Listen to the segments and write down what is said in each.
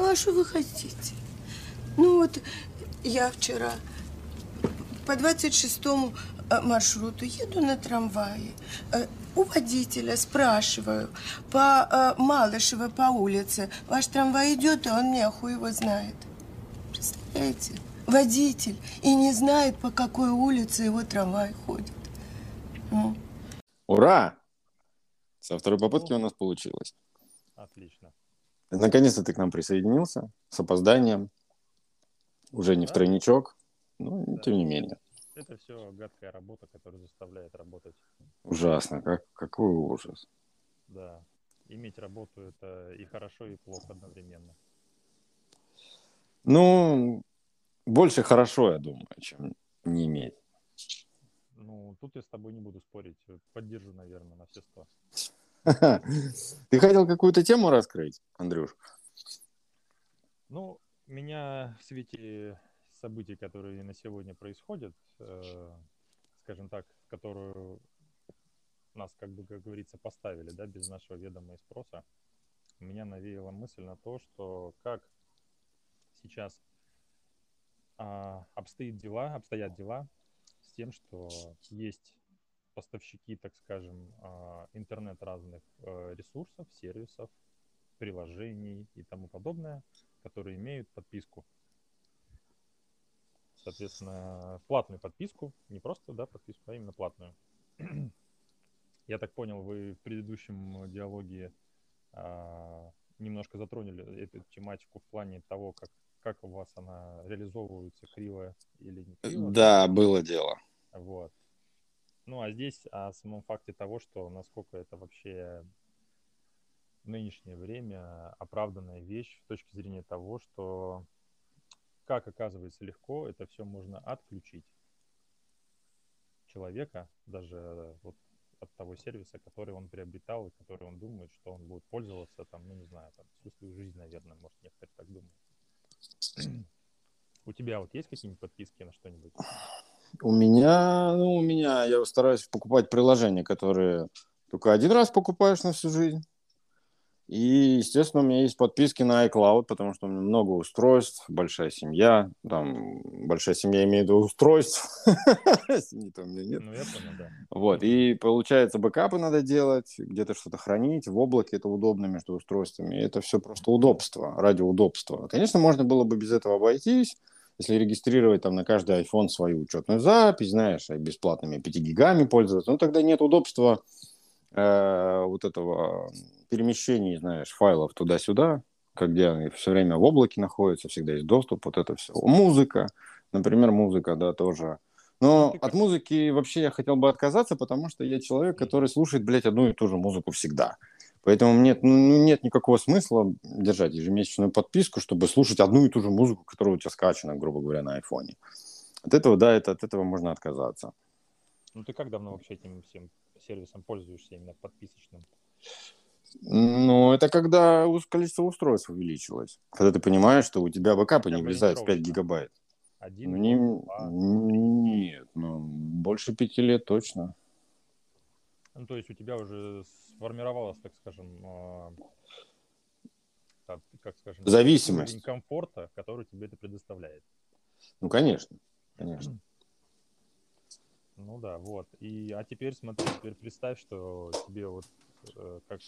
Ну, а что вы хотите? Ну, вот я вчера по 26-му э, маршруту еду на трамвае. Э, у водителя спрашиваю по э, Малышева по улице. Ваш трамвай идет, а он мне хуй его знает. Представляете? Водитель и не знает, по какой улице его трамвай ходит. Ну. Ура! Со второй попытки у нас получилось. Отлично. Наконец-то ты к нам присоединился с опозданием. Уже не в тройничок, но Да. тем не менее. Это все гадкая работа, которая заставляет работать. Ужасно, как, какой ужас. Да. Иметь работу это и хорошо, и плохо одновременно. Ну, больше хорошо, я думаю, чем не иметь. Ну, тут я с тобой не буду спорить. Поддержу, наверное, на все сто. Ты хотел какую-то тему раскрыть, Андрюш? Ну, меня в свете событий, которые на сегодня происходят, э, скажем так, которую нас, как бы, как говорится, поставили, да, без нашего ведома и спроса, меня навеяла мысль на то, что как сейчас а, обстоят дела, обстоят дела с тем, что есть поставщики, так скажем, а, интернет разных э, ресурсов, сервисов, приложений и тому подобное, которые имеют подписку. Соответственно, платную подписку, не просто да, подписку, а именно платную. Я так понял, вы в предыдущем диалоге а, немножко затронули эту тематику в плане того, как, как у вас она реализовывается, криво или не криво. Да, было дело. Вот. Ну, а здесь о самом факте того, что насколько это вообще в нынешнее время оправданная вещь с точки зрения того, что как оказывается легко это все можно отключить человека, даже вот от того сервиса, который он приобретал и который он думает, что он будет пользоваться, там, ну, не знаю, там, всю свою жизнь, наверное, может, некоторые так думают. У тебя вот есть какие-нибудь подписки на что-нибудь? У меня, ну, у меня, я стараюсь покупать приложения, которые только один раз покупаешь на всю жизнь. И, естественно, у меня есть подписки на iCloud, потому что у меня много устройств, большая семья. Там большая семья имеет виду устройств. Семьи-то у меня нет. Ну, я понял, да. Вот, и получается, бэкапы надо делать, где-то что-то хранить, в облаке это удобно между устройствами, это все просто удобство, ради удобства. Конечно, можно было бы без этого обойтись, если регистрировать там на каждый iPhone свою учетную запись, знаешь, и бесплатными 5 гигами пользоваться, ну тогда нет удобства э, вот этого перемещений, знаешь, файлов туда-сюда, где они все время в облаке находятся, всегда есть доступ, вот это все. Музыка, например, музыка, да, тоже. Но от музыки вообще я хотел бы отказаться, потому что я человек, который слушает, блядь, одну и ту же музыку всегда. Поэтому нет, ну, нет никакого смысла держать ежемесячную подписку, чтобы слушать одну и ту же музыку, которая у тебя скачана, грубо говоря, на айфоне. От этого, да, это, от этого можно отказаться. Ну ты как давно вообще этим всем сервисом пользуешься, именно подписочным? Ну, это когда количество устройств увеличилось. Когда ты понимаешь, что у тебя бэкапы не влезают в 5 ориентировочно. гигабайт. Один? Ну, не, два? нет, ну, больше пяти лет точно. Ну, то есть у тебя уже сформировалась, так скажем, так, как скажем, Зависимость. комфорта, который тебе это предоставляет. Ну, конечно, конечно. Ну да, вот. И, а теперь смотри, теперь представь, что тебе вот, э, как,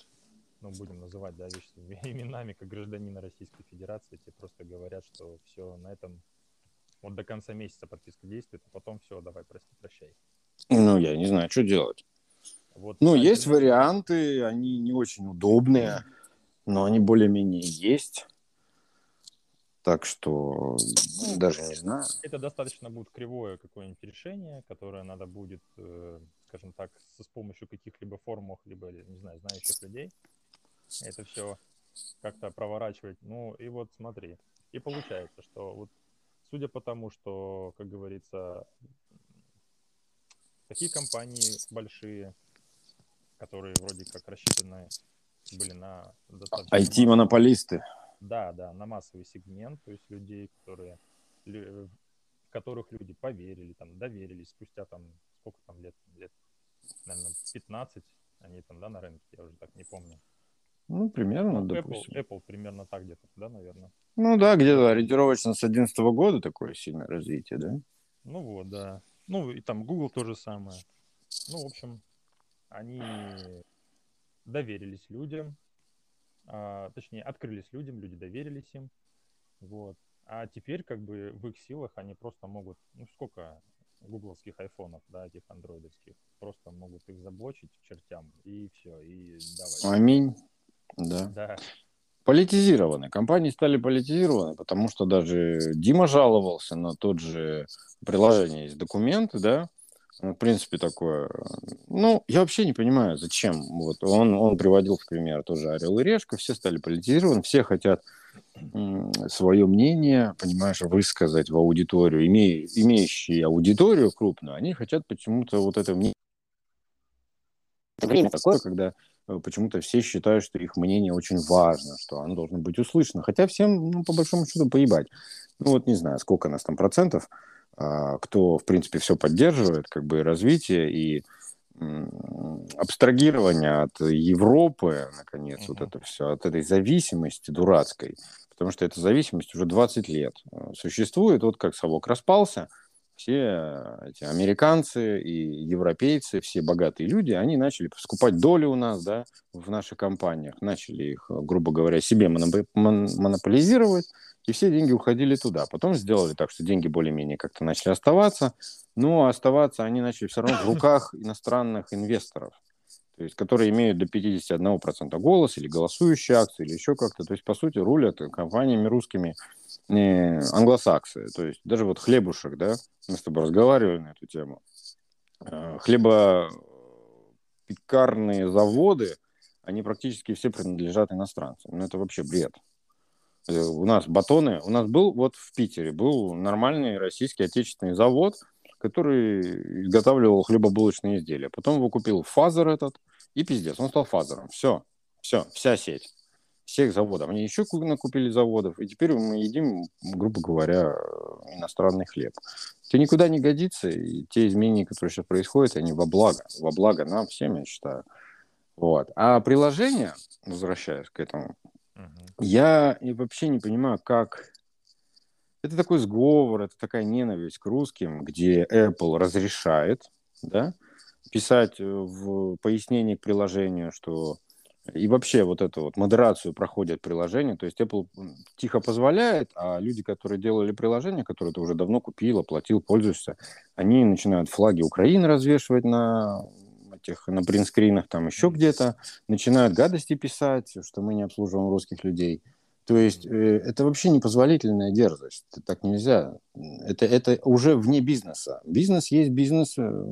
ну, будем называть, да, вещи именами, как гражданина Российской Федерации, тебе просто говорят, что все, на этом, вот до конца месяца подписка действует, а потом все, давай, прости, прощай. Ну, я не знаю, что делать. Вот Ну, на есть варианты, они не очень удобные, но они более-менее есть. Так что Ну, даже не знаю. Это достаточно будет кривое какое-нибудь решение, которое надо будет, э, скажем так, с, помощью каких-либо формулах, либо, не знаю, знающих людей, это все как-то проворачивать. Ну, и вот смотри. И получается, что вот судя по тому, что, как говорится, такие компании большие, которые вроде как рассчитаны были на достаточно... IT-монополисты. Да, да, на массовый сегмент, то есть людей, которые, в которых люди поверили, там, доверились спустя там, сколько там лет, лет, наверное, 15, они там, да, на рынке, я уже так не помню. Ну, примерно, Ну, Apple, допустим. Apple примерно так где-то, да, наверное. Ну да, где-то ориентировочно с 2011 года такое сильное развитие, да? Ну вот, да. Ну и там Google то же самое. Ну, в общем, они доверились людям, а, точнее, открылись людям, люди доверились им. Вот. А теперь, как бы, в их силах они просто могут, ну, сколько гугловских айфонов, да, этих андроидовских, просто могут их заблочить чертям, и все, и давай. Аминь. Да. Да, Политизированы. Компании стали политизированы, потому что даже Дима жаловался на тот же приложение есть документы, да, в принципе, такое. Ну, я вообще не понимаю, зачем. Вот он, он приводил в пример тоже Орел и Решка, все стали политизированы, все хотят свое мнение, понимаешь, высказать в аудиторию, имея, имеющие аудиторию крупную, они хотят почему-то вот это мнение. Время такое, когда э, почему-то все считают, что их мнение очень важно, что оно должно быть услышано. Хотя всем, ну, по большому счету, поебать. Ну, вот не знаю, сколько нас там процентов, кто, в принципе, все поддерживает, как бы, развитие и абстрагирование от Европы, наконец, uh-huh. вот это все, от этой зависимости дурацкой, потому что эта зависимость уже 20 лет э, существует, вот как совок распался, все эти американцы и европейцы, все богатые люди, они начали скупать доли у нас, да, в наших компаниях, начали их, грубо говоря, себе монополизировать, и все деньги уходили туда. Потом сделали так, что деньги более-менее как-то начали оставаться, но оставаться они начали все равно в руках иностранных инвесторов, то есть, которые имеют до 51% голос или голосующие акции, или еще как-то. То есть, по сути, рулят компаниями русскими э, англосаксы. То есть, даже вот хлебушек, да, мы с тобой разговаривали на эту тему. Э, хлебопекарные заводы, они практически все принадлежат иностранцам. Ну, это вообще бред. Э, у нас батоны, у нас был вот в Питере, был нормальный российский отечественный завод, который изготавливал хлебобулочные изделия. Потом его купил Фазер этот, и пиздец, он стал Фазером. Все, все, вся сеть всех заводов. Они еще накупили заводов, и теперь мы едим, грубо говоря, иностранный хлеб. Это никуда не годится, и те изменения, которые сейчас происходят, они во благо, во благо нам всем, я считаю. Вот. А приложение, возвращаясь к этому, я вообще не понимаю, как... Это такой сговор, это такая ненависть к русским, где Apple разрешает да, писать э, в пояснении к приложению, что и вообще вот эту вот модерацию проходят приложения, то есть Apple тихо позволяет, а люди, которые делали приложение, которые ты уже давно купил, оплатил, пользуешься, они начинают флаги Украины развешивать на этих на принтскринах, там еще где-то, начинают гадости писать, что мы не обслуживаем русских людей. То есть э, это вообще непозволительная дерзость. Так нельзя. Это, это уже вне бизнеса. Бизнес есть бизнес, э,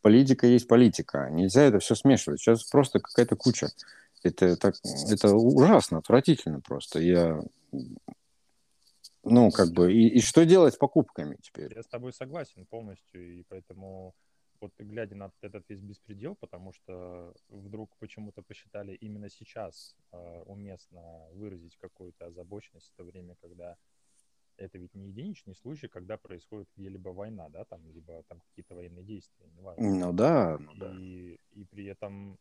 политика есть политика. Нельзя это все смешивать. Сейчас просто какая-то куча. Это, так, это ужасно, отвратительно просто. Я ну, как бы, и, и что делать с покупками теперь? Я с тобой согласен полностью, и поэтому вот глядя на этот весь беспредел, потому что вдруг почему-то посчитали именно сейчас э, уместно выразить какую-то озабоченность в то время, когда это ведь не единичный случай, когда происходит где-либо война, да, там, либо там какие-то военные действия, неважно. Ну да, ну да. И, и при этом,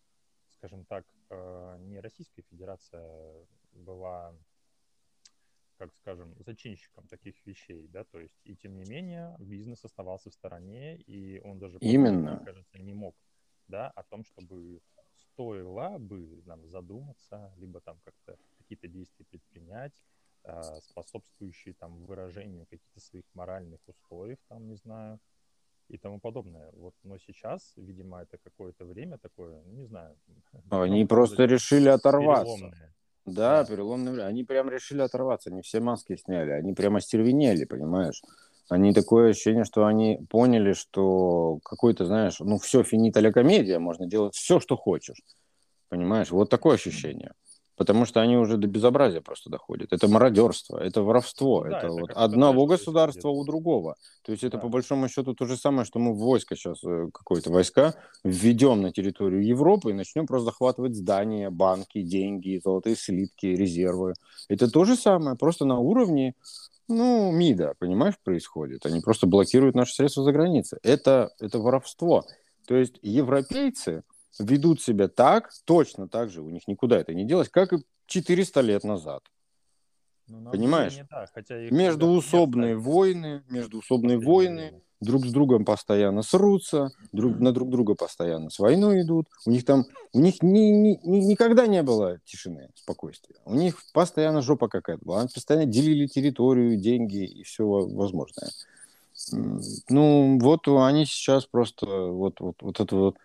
скажем так, э, не Российская Федерация была как скажем, зачинщиком таких вещей, да, то есть, и тем не менее, бизнес оставался в стороне, и он даже, Именно. мне кажется, не мог, да, о том, чтобы стоило бы нам задуматься, либо там как-то какие-то действия предпринять, э, способствующие там выражению каких-то своих моральных устоев, там, не знаю, и тому подобное. Вот, но сейчас, видимо, это какое-то время такое, ну, не знаю. Они просто решили оторваться. Переломное. Да, переломное время. Они прям решили оторваться, они все маски сняли, они прямо стервенели, понимаешь? Они такое ощущение, что они поняли, что какой-то, знаешь, ну все финита комедия, можно делать все, что хочешь. Понимаешь? Вот такое ощущение. Потому что они уже до безобразия просто доходят. Это мародерство, это воровство, ну, да, это, это вот одного государства у другого. То есть это да. по большому счету то же самое, что мы в войска сейчас, э, какое-то войска, введем на территорию Европы и начнем просто захватывать здания, банки, деньги, золотые слитки, резервы. Это то же самое, просто на уровне ну, МИДа, понимаешь, происходит. Они просто блокируют наши средства за границей. Это, это воровство. То есть европейцы, ведут себя так, точно так же, у них никуда это не делось, как и 400 лет назад. Ну, Понимаешь? Так, хотя междуусобные войны, междуусобные войны, друг с другом постоянно срутся, друг на друг друга постоянно с войной идут. У них там, у них ни, ни, ни, никогда не было тишины, спокойствия. У них постоянно жопа какая-то была. Они постоянно делили территорию, деньги и все возможное. Ну, вот они сейчас просто вот, вот, вот это вот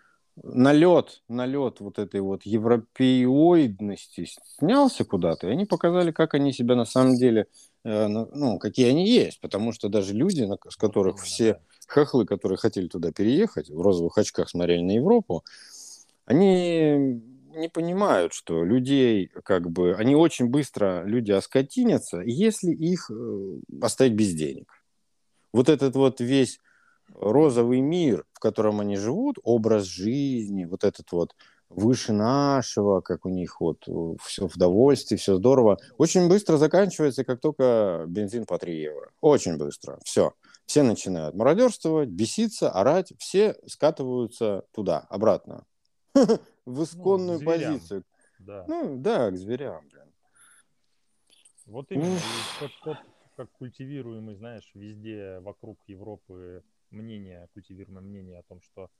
налет, налет вот этой вот европеоидности снялся куда-то, и они показали, как они себя на самом деле, э, ну, какие они есть, потому что даже люди, с которых все хохлы, которые хотели туда переехать, в розовых очках смотрели на Европу, они не понимают, что людей, как бы, они очень быстро, люди оскотинятся, если их э, оставить без денег. Вот этот вот весь розовый мир, в котором они живут, образ жизни, вот этот вот выше нашего, как у них вот все в довольстве, все здорово, очень быстро заканчивается, как только бензин по 3 евро. Очень быстро. Все. Все начинают мародерствовать, беситься, орать, все скатываются туда, обратно. В исконную ну, позицию. Ну, да, к зверям, блин. Вот именно. Как культивируемый, знаешь, везде вокруг Европы мнение, культивируемое мнение о том, что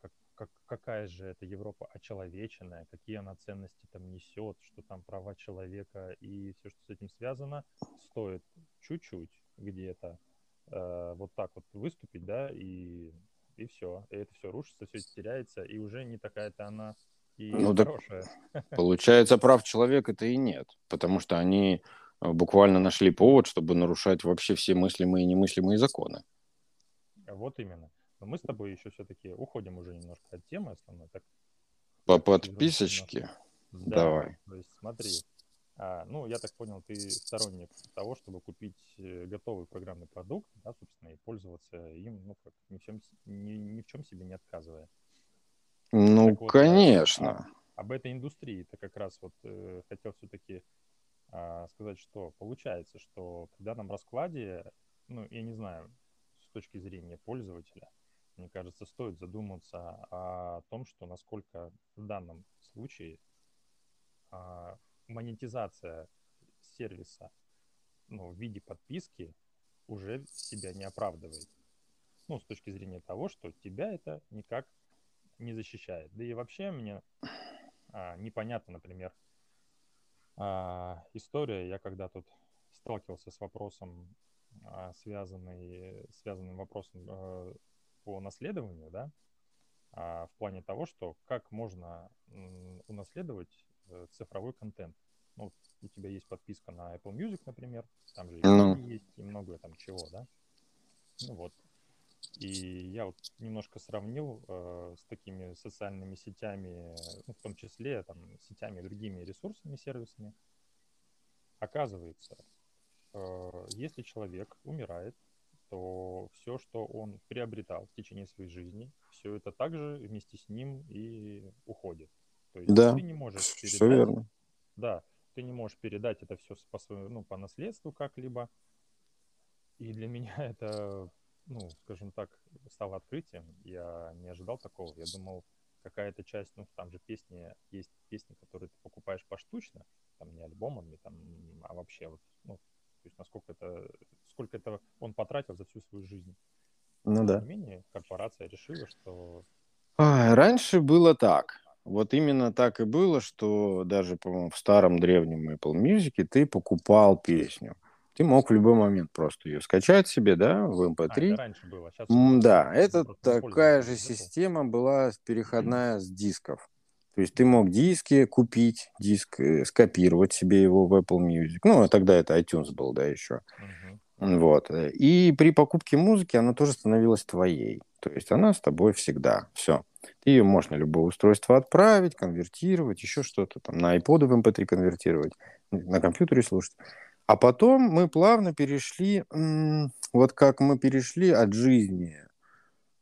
как, как, какая же это Европа очеловеченная, какие она ценности там несет, что там права человека и все, что с этим связано, стоит чуть-чуть где-то э, вот так вот выступить, да, и, и все. И это все рушится, все теряется, и уже не такая-то она и ну, хорошая. получается, прав человека-то и нет, потому что они э, буквально нашли повод, чтобы нарушать вообще все мыслимые и немыслимые законы. Вот именно. Но мы с тобой еще все-таки уходим уже немножко от темы основной. Так, По подписочке? Да, Давай. То есть смотри, а, ну, я так понял, ты сторонник того, чтобы купить э, готовый программный продукт, да, собственно, и пользоваться им, ну, как ни в чем, ни, ни в чем себе не отказывая. Ну, так вот, конечно. А, об этой индустрии-то как раз вот э, хотел все-таки а, сказать, что получается, что при данном раскладе, ну, я не знаю, точки зрения пользователя, мне кажется, стоит задуматься о том, что насколько в данном случае а, монетизация сервиса ну, в виде подписки уже себя не оправдывает. Ну, с точки зрения того, что тебя это никак не защищает. Да и вообще мне а, непонятно, например, а, история. Я когда тут сталкивался с вопросом связанный, связанным вопросом э, по наследованию, да, а, в плане того, что как можно унаследовать э, цифровой контент. Ну, у тебя есть подписка на Apple Music, например, там же ну. есть и многое там чего, да. Ну вот. И я вот немножко сравнил э, с такими социальными сетями, ну, в том числе там сетями другими ресурсами, сервисами. Оказывается, если человек умирает, то все, что он приобретал в течение своей жизни, все это также вместе с ним и уходит. То есть да, ты не можешь передать, все верно. Да, ты не можешь передать это все по, своему, ну, по наследству как-либо. И для меня это, ну, скажем так, стало открытием. Я не ожидал такого. Я думал, какая-то часть, ну, там же песни, есть песни, которые ты покупаешь поштучно, там не альбомами, там, а вообще вот, ну, то есть насколько это, сколько это он потратил за всю свою жизнь. Ну Тем да. Тем не менее, корпорация решила, что... А, раньше было так. Вот именно так и было, что даже, по-моему, в старом древнем Apple Music ты покупал песню. Ты мог в любой момент просто ее скачать себе, да, в MP3. А, это раньше было. Сейчас да, это такая же система была переходная с дисков. То есть ты мог диски купить, диск, э, скопировать себе его в Apple Music. Ну, а тогда это iTunes был, да, еще. Uh-huh. Вот. И при покупке музыки она тоже становилась твоей. То есть она с тобой всегда. Все. Ты ее можешь на любое устройство отправить, конвертировать, еще что-то там, на iPod в MP3 конвертировать, на компьютере слушать. А потом мы плавно перешли, вот как мы перешли от жизни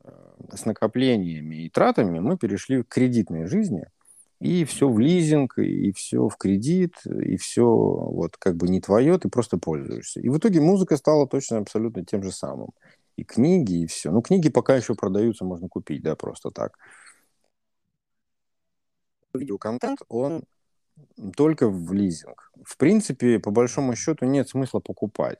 э, с накоплениями и тратами, мы перешли к кредитной жизни – и все в лизинг, и все в кредит, и все вот как бы не твое, ты просто пользуешься. И в итоге музыка стала точно абсолютно тем же самым. И книги, и все. Ну, книги пока еще продаются, можно купить, да, просто так. видеоконтент, он только в лизинг. В принципе, по большому счету, нет смысла покупать.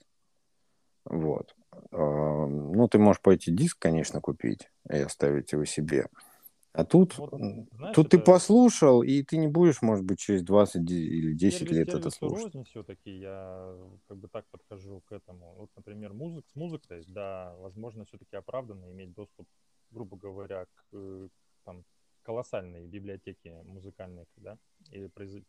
Вот. А, ну, ты можешь пойти диск, конечно, купить и оставить его себе. А тут, вот, знаешь, тут это... ты послушал, и ты не будешь, может быть, через 20 или 10 сервис, лет это слушать. все-таки я как бы так подхожу к этому. Вот, например, музык, с музыкой, да, возможно, все-таки оправданно иметь доступ, грубо говоря, к э, там, колоссальной библиотеке музыкальных, да, или произ...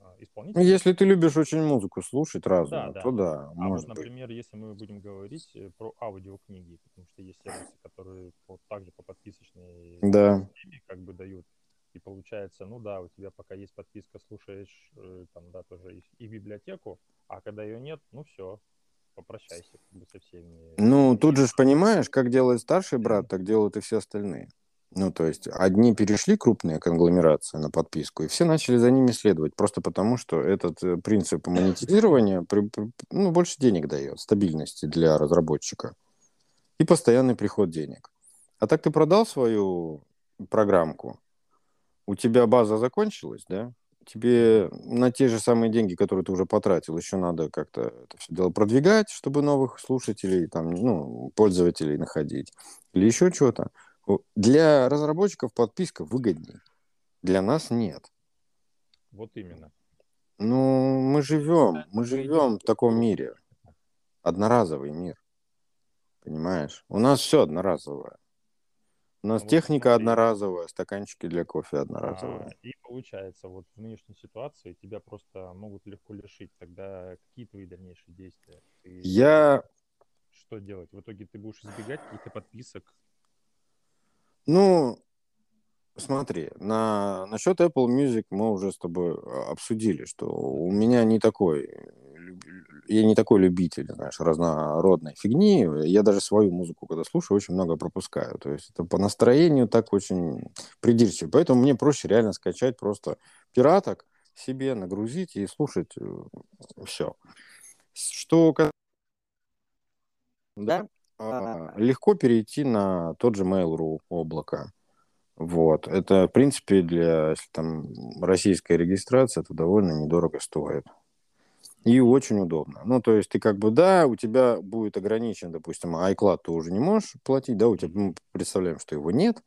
А, исполнителей. Если ты любишь очень музыку слушать разную, да, то да. А может вот, например, быть. если мы будем говорить э, про аудиокниги, потому что есть сервисы, которые вот также по подписочной да. системе как бы дают. И получается, ну да, у тебя пока есть подписка, слушаешь э, там, да, тоже и, и библиотеку, а когда ее нет, ну все, попрощайся как бы со всеми. Ну, тут же понимаешь, как делает старший брат, так делают и все остальные. Ну, то есть одни перешли крупные конгломерации на подписку, и все начали за ними следовать, просто потому что этот э, принцип монетизирования при, при, ну, больше денег дает, стабильности для разработчика и постоянный приход денег. А так ты продал свою программку, у тебя база закончилась, да? Тебе на те же самые деньги, которые ты уже потратил, еще надо как-то это все дело продвигать, чтобы новых слушателей, там, ну, пользователей находить, или еще что-то. Для разработчиков подписка выгоднее. Для нас нет. Вот именно. Ну, мы живем, мы живем в таком мире. Одноразовый мир. Понимаешь? У нас все одноразовое. У нас ну, техника вот одноразовая, стаканчики для кофе одноразовые. А, и получается, вот в нынешней ситуации тебя просто могут легко лишить. Тогда какие твои дальнейшие действия? Ты Я... Что делать? В итоге ты будешь избегать каких-то подписок, ну, смотри, на, насчет Apple Music мы уже с тобой а, обсудили, что у меня не такой, я не такой любитель, знаешь, разнородной фигни. Я даже свою музыку, когда слушаю, очень много пропускаю. То есть это по настроению так очень придирчиво. Поэтому мне проще реально скачать просто пираток себе, нагрузить и слушать э, все. Что да, легко перейти на тот же Mail.ru облако. Вот. Это, в принципе, для если там российская регистрация, это довольно недорого стоит. И очень удобно. Ну, то есть ты как бы, да, у тебя будет ограничен, допустим, iCloud ты уже не можешь платить, да, у тебя, мы представляем, что его нет,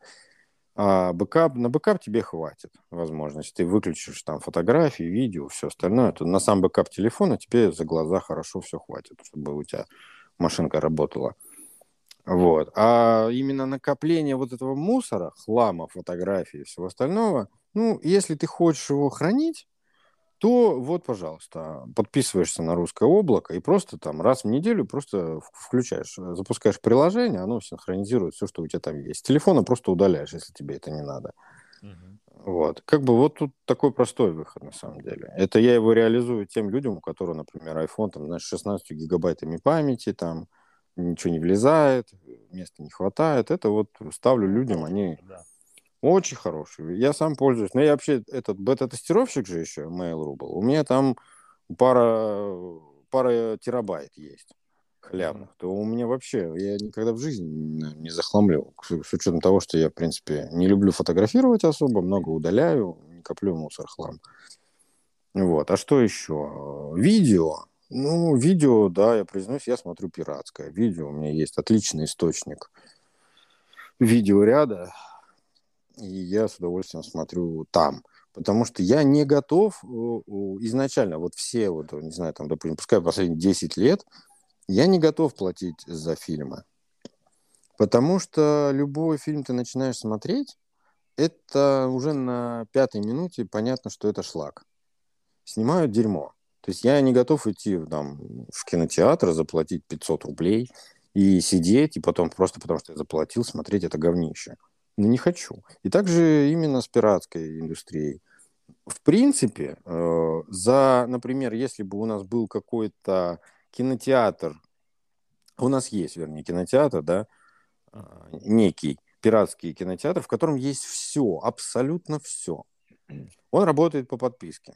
а бэкап, на бэкап тебе хватит возможности. Ты выключишь там фотографии, видео, все остальное. То на сам бэкап телефона тебе за глаза хорошо все хватит, чтобы у тебя машинка работала. Вот. А именно накопление вот этого мусора, хлама, фотографий и всего остального, ну, если ты хочешь его хранить, то вот, пожалуйста, подписываешься на русское облако и просто там раз в неделю просто включаешь, запускаешь приложение, оно синхронизирует все, что у тебя там есть. С телефона просто удаляешь, если тебе это не надо. Угу. Вот. Как бы вот тут такой простой выход, на самом деле. Это я его реализую тем людям, у которых, например, iPhone, там, знаешь, 16 гигабайтами памяти, там, ничего не влезает, места не хватает. Это вот ставлю людям, они да. очень хорошие. Я сам пользуюсь. Но я вообще этот бета-тестировщик же еще, Mail.ru был. У меня там пара, пара терабайт есть халявных, то у меня вообще, я никогда в жизни не захламлю, с учетом того, что я, в принципе, не люблю фотографировать особо, много удаляю, не коплю мусор, хлам. Вот. А что еще? Видео. Ну, видео, да, я признаюсь, я смотрю пиратское. Видео у меня есть отличный источник видеоряда, и я с удовольствием смотрю там. Потому что я не готов изначально, вот все, вот, не знаю, там, допустим, пускай последние 10 лет, я не готов платить за фильмы. Потому что любой фильм ты начинаешь смотреть, это уже на пятой минуте понятно, что это шлак. Снимают дерьмо. То есть я не готов идти там, в кинотеатр, заплатить 500 рублей и сидеть, и потом просто потому, что я заплатил, смотреть это говнище. Ну, не хочу. И также именно с пиратской индустрией. В принципе, э, за, например, если бы у нас был какой-то кинотеатр, у нас есть, вернее, кинотеатр, да, э, некий пиратский кинотеатр, в котором есть все, абсолютно все. Он работает по подписке.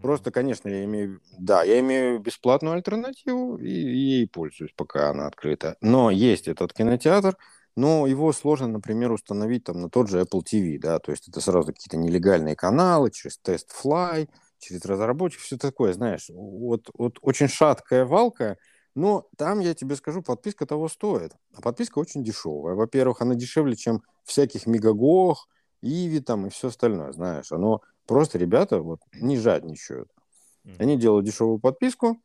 Просто, конечно, я имею, да, я имею бесплатную альтернативу и ей пользуюсь, пока она открыта. Но есть этот кинотеатр, но его сложно, например, установить там на тот же Apple TV, да, то есть это сразу какие-то нелегальные каналы через тест Fly, через разработчик, все такое, знаешь, вот, вот очень шаткая валка, но там, я тебе скажу, подписка того стоит. А подписка очень дешевая. Во-первых, она дешевле, чем всяких Мегагох, Иви там и все остальное, знаешь. Оно просто ребята вот не жадничают. Они делают дешевую подписку,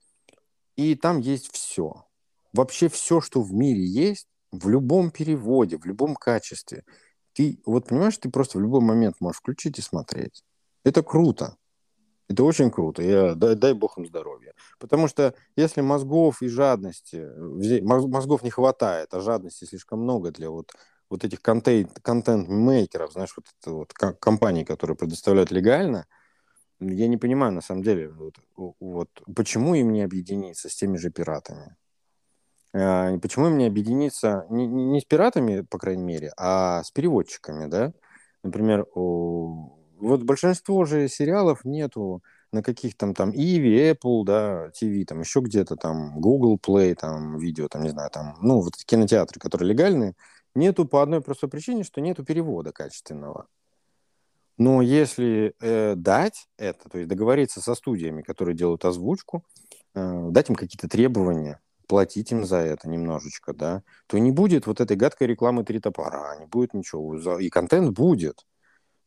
и там есть все. Вообще все, что в мире есть, в любом переводе, в любом качестве. Ты, вот понимаешь, ты просто в любой момент можешь включить и смотреть. Это круто. Это очень круто. Я, дай, дай бог им здоровья. Потому что если мозгов и жадности, мозгов не хватает, а жадности слишком много для вот, вот этих контент, контент-мейкеров, знаешь, вот, это вот компаний, которые предоставляют легально, я не понимаю, на самом деле, вот, вот почему им не объединиться с теми же пиратами? А, почему им не объединиться не, не с пиратами, по крайней мере, а с переводчиками, да? Например, у вот большинство же сериалов нету на каких-то там Иви, Apple, да, TV, там еще где-то там Google Play, там видео, там не знаю, там, ну вот кинотеатры, которые легальные, нету по одной простой причине, что нету перевода качественного. Но если э, дать это, то есть договориться со студиями, которые делают озвучку, э, дать им какие-то требования, платить им за это немножечко, да, то не будет вот этой гадкой рекламы три топора, не будет ничего, и контент будет.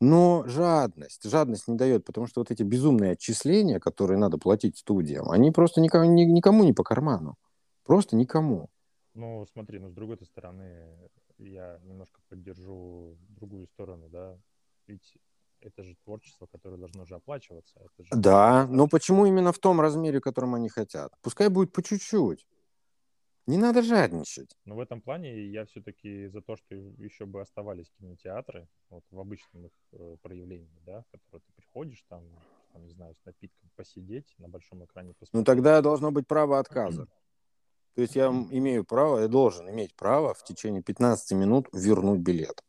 Но жадность, жадность не дает, потому что вот эти безумные отчисления, которые надо платить студиям, они просто никому, никому не по карману. Просто никому. Ну, смотри, ну, с другой стороны, я немножко поддержу другую сторону, да. Ведь это же творчество, которое должно же оплачиваться. Это же да, но почему именно в том размере, которым они хотят? Пускай будет по чуть-чуть. Не надо жадничать. Но в этом плане я все-таки за то, что еще бы оставались кинотеатры, вот в обычном их э, проявлении, да, в которые ты приходишь там, там, не знаю, с напитком посидеть, на большом экране посмотреть. Ну тогда должно быть право отказа. То есть я имею право, я должен иметь право в течение 15 минут вернуть билет.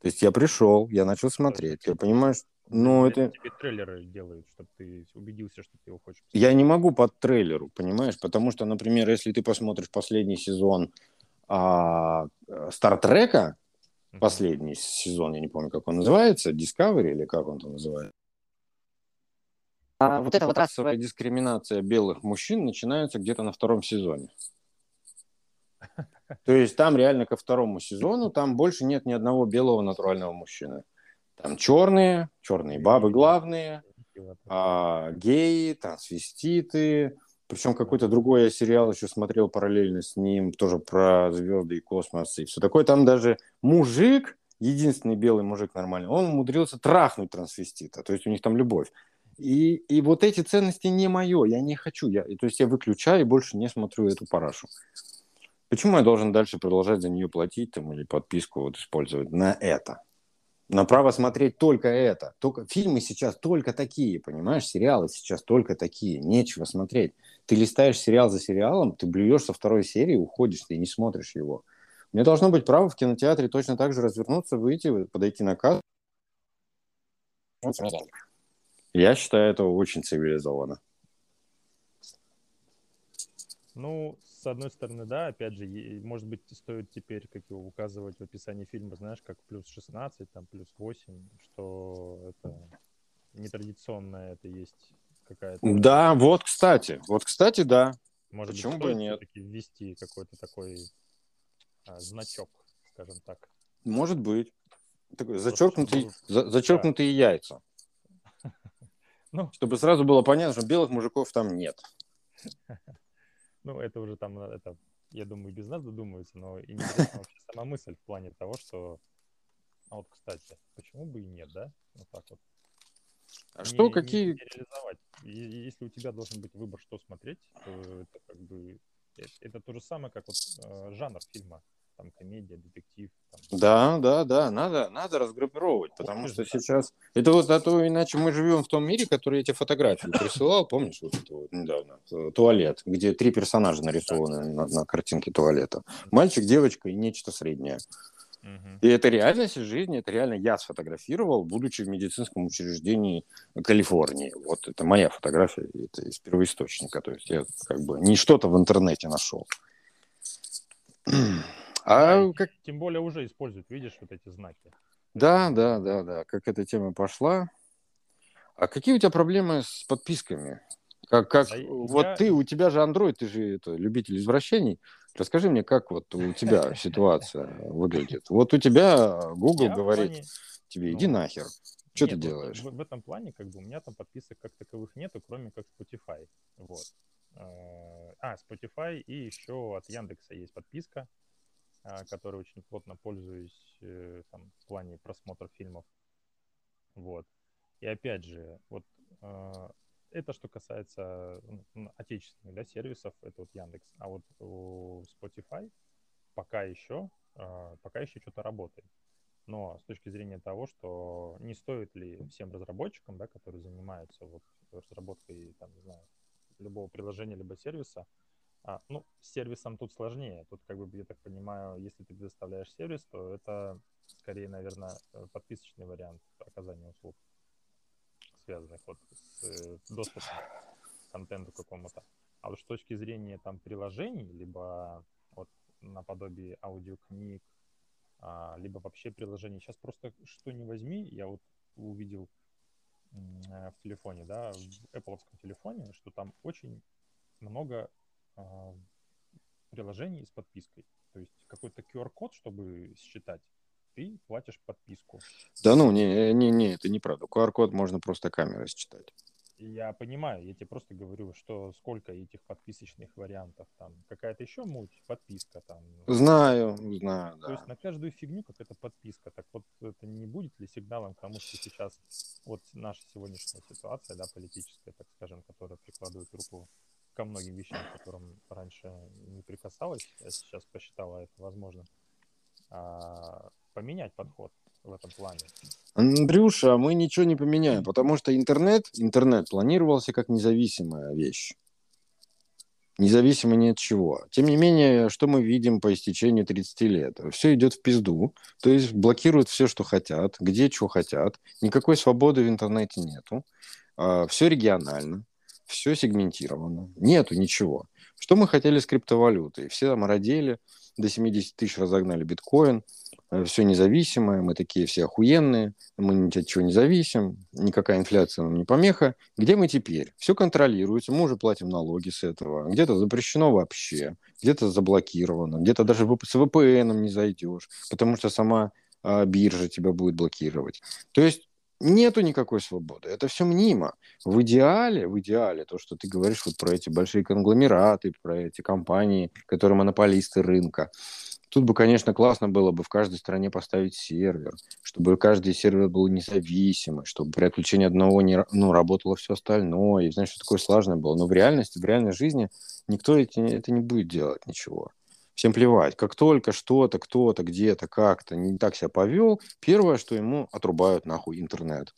То есть я пришел, я начал смотреть, я понимаю, что ну, это... Тебе трейлеры делают, чтобы ты убедился, что ты его хочешь. Посмотреть. Я не могу под трейлеру, понимаешь? Потому что, например, если ты посмотришь последний сезон а, Стартрека, uh-huh. последний сезон, я не помню, как он называется, Discovery или как он там называется, а вот эта вот расовая дискриминация белых мужчин начинается где-то на втором сезоне. То есть там реально ко второму сезону там больше нет ни одного белого натурального мужчины. Там черные, черные бабы главные, а, геи, трансвеститы. Причем какой-то другой я сериал еще смотрел параллельно с ним, тоже про звезды и космос и все такое. Там даже мужик, единственный белый мужик нормальный, он умудрился трахнуть трансвестита. То есть у них там любовь. И, и вот эти ценности не мое, я не хочу. Я, то есть я выключаю и больше не смотрю эту парашу. Почему я должен дальше продолжать за нее платить там, или подписку вот, использовать на это? на право смотреть только это. Только, фильмы сейчас только такие, понимаешь? Сериалы сейчас только такие. Нечего смотреть. Ты листаешь сериал за сериалом, ты блюешь со второй серии, уходишь, ты не смотришь его. Мне должно быть право в кинотеатре точно так же развернуться, выйти, подойти на кассу. Я считаю это очень цивилизованно. Ну, с одной стороны, да, опять же, может быть, стоит теперь, как его указывать в описании фильма, знаешь, как плюс 16, там, плюс 8, что это нетрадиционное, это есть какая-то... Да, вот, кстати, вот, кстати, да. Может Почему быть, бы нет? ввести какой-то такой а, значок, скажем так. Может быть. Такой зачеркнутый, за, зачеркнутые да. яйца. Ну, чтобы сразу было понятно, что белых мужиков там нет. Ну, это уже там, э, это, я думаю, без нас додумывается, но интересна вообще сама мысль в плане того, что... А вот, кстати, почему бы и нет, да? Вот так вот. А не, что, какие... Не реализовать. Если у тебя должен быть выбор, что смотреть, то это как бы... Это, это то же самое, как вот э, жанр фильма там комедия, детектив. Там. Да, да, да, надо, надо разгруппировать, потому вот, что да. сейчас... Это вот, а то иначе мы живем в том мире, который я тебе фотографии присылал, помнишь, вот это вот недавно, туалет, где три персонажа нарисованы на, на картинке туалета. Мальчик, девочка и нечто среднее. И это реальность жизни, это реально я сфотографировал, будучи в медицинском учреждении Калифорнии. Вот это моя фотография, это из первоисточника. То есть я как бы не что-то в интернете нашел. А как... тем более уже используют, видишь, вот эти знаки. Да, да, да, да, как эта тема пошла. А какие у тебя проблемы с подписками? Как, как, Да вот я ты, у тебя же Android, ты же это, любитель извращений. Расскажи мне, как вот у тебя ситуация выглядит. Вот у тебя Google я говорит плане, тебе, иди ну, нахер. Что ты нет, делаешь? в, в этом плане, как бы, у меня там подписок как таковых нету, кроме как Spotify. Вот. Э, А, Spotify и еще от Яндекса есть подписка, а, которой очень плотно пользуюсь э, там, в плане просмотра фильмов. Вот. И опять же, вот э, это что касается отечественных да, сервисов, это вот Яндекс. А вот у Spotify пока еще, э, пока еще что-то работает. Но с точки зрения того, что не стоит ли всем разработчикам, да, которые занимаются вот разработкой, там, не знаю, любого приложения либо сервиса, а, ну, с сервисом тут сложнее. Тут, как бы, я так понимаю, если ты предоставляешь сервис, то это скорее, наверное, э, подписочный вариант оказания услуг, связанных вот с э, доступом к контенту какому-то. А вот с точки зрения там приложений, либо вот наподобие аудиокниг, а, либо вообще приложений. Сейчас просто что не возьми, я вот увидел э, в телефоне, да, в Apple телефоне, что там очень много приложений с подпиской. То есть какой-то QR-код, чтобы считать, ты платишь подписку. Да ну, не, не, не, это неправда. QR-код можно просто камерой считать. Я понимаю, я тебе просто говорю, что сколько этих подписочных вариантов там. Какая-то еще муть, подписка там. Знаю, знаю, То есть да. на каждую фигню какая-то подписка. Так вот, это не будет ли сигналом к тому, что сейчас вот наша сегодняшняя ситуация, да, политическая, так скажем, которая прикладывает руку ко многим вещам, которым раньше не прикасалась, а сейчас посчитала это возможно, а, поменять подход в этом плане. Андрюша, мы ничего не поменяем, потому что интернет, интернет планировался как независимая вещь. Независимо ни от чего. Тем не менее, что мы видим по истечению 30 лет? Все идет в пизду, то есть блокируют все, что хотят, где что хотят. Никакой свободы в интернете нету. Все регионально, все сегментировано. Нету ничего. Что мы хотели с криптовалютой? Все там родили, до 70 тысяч разогнали биткоин, все независимое, мы такие все охуенные, мы ни от чего не зависим, никакая инфляция нам не помеха. Где мы теперь? Все контролируется, мы уже платим налоги с этого. Где-то запрещено вообще, где-то заблокировано, где-то даже с VPN не зайдешь, потому что сама а, биржа тебя будет блокировать. То есть нету никакой свободы. Это все мнимо. В идеале, в идеале, то, что ты говоришь вот про эти большие конгломераты, про эти компании, которые монополисты рынка, Тут бы, конечно, классно было бы в каждой стране поставить сервер, чтобы каждый сервер был независимый, чтобы при отключении одного не, ну, работало все остальное. И знаешь, что такое сложное было. Но в реальности, в реальной жизни никто эти, это не будет делать ничего. Всем плевать. Как только что-то, кто-то, где-то, как-то не так себя повел, первое, что ему отрубают нахуй интернет.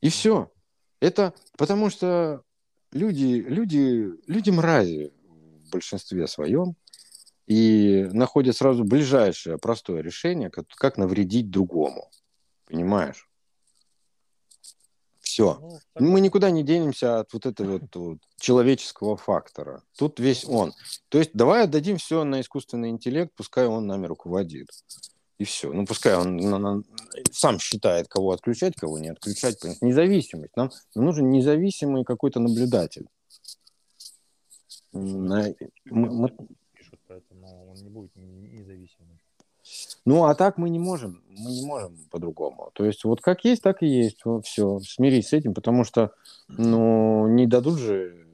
И все. Это потому что люди, люди, люди мрази в большинстве своем и находят сразу ближайшее простое решение, как, как навредить другому. Понимаешь? Все. Ну, Мы никуда не денемся от вот этого вот, вот человеческого фактора. Тут весь он. То есть давай отдадим все на искусственный интеллект, пускай он нами руководит. И все. Ну, пускай он на, на, сам считает, кого отключать, кого не отключать. Независимость. Нам, нам нужен независимый какой-то наблюдатель. На, мы, мы, пишут, поэтому он не будет независимым. Ну, а так мы не можем, мы не можем по-другому. То есть вот как есть, так и есть. Все, смирись с этим, потому что, ну, не дадут же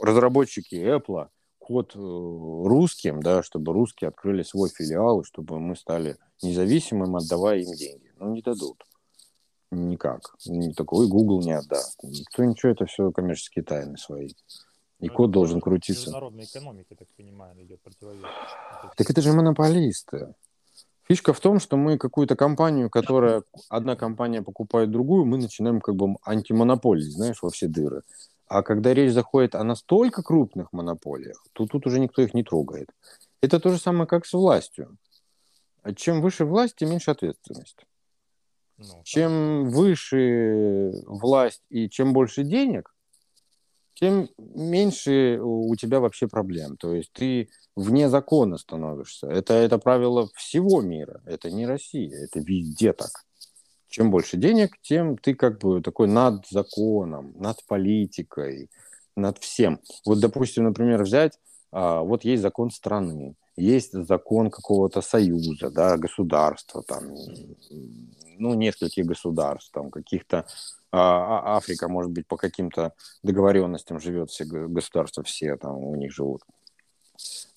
разработчики Apple код русским, да, чтобы русские открыли свой филиал, и чтобы мы стали независимым, отдавая им деньги. Ну, не дадут. Никак. Такой Google не отдаст. Никто ничего, это все коммерческие тайны свои. И Ну, код это должен крутиться. Международная экономика, так понимаю, идет противовес. Так это же монополисты. Фишка в том, что мы какую-то компанию, которая одна компания покупает другую, мы начинаем как бы антимонополить, знаешь, во все дыры. А когда речь заходит о настолько крупных монополиях, то тут уже никто их не трогает. Это то же самое, как с властью. Чем выше власть, тем меньше ответственность. Ну, Чем выше власть и чем больше денег, тем меньше у тебя вообще проблем. То есть ты вне закона становишься. Это, это правило всего мира. Это не Россия. Это везде так. Чем больше денег, тем ты как бы такой над законом, над политикой, над всем. Вот, допустим, например, взять, а, вот есть закон страны, есть закон какого-то союза, да, государства, там, ну, нескольких государств, там, каких-то а, а, Африка, может быть, по каким-то договоренностям живет все государства, все там у них живут.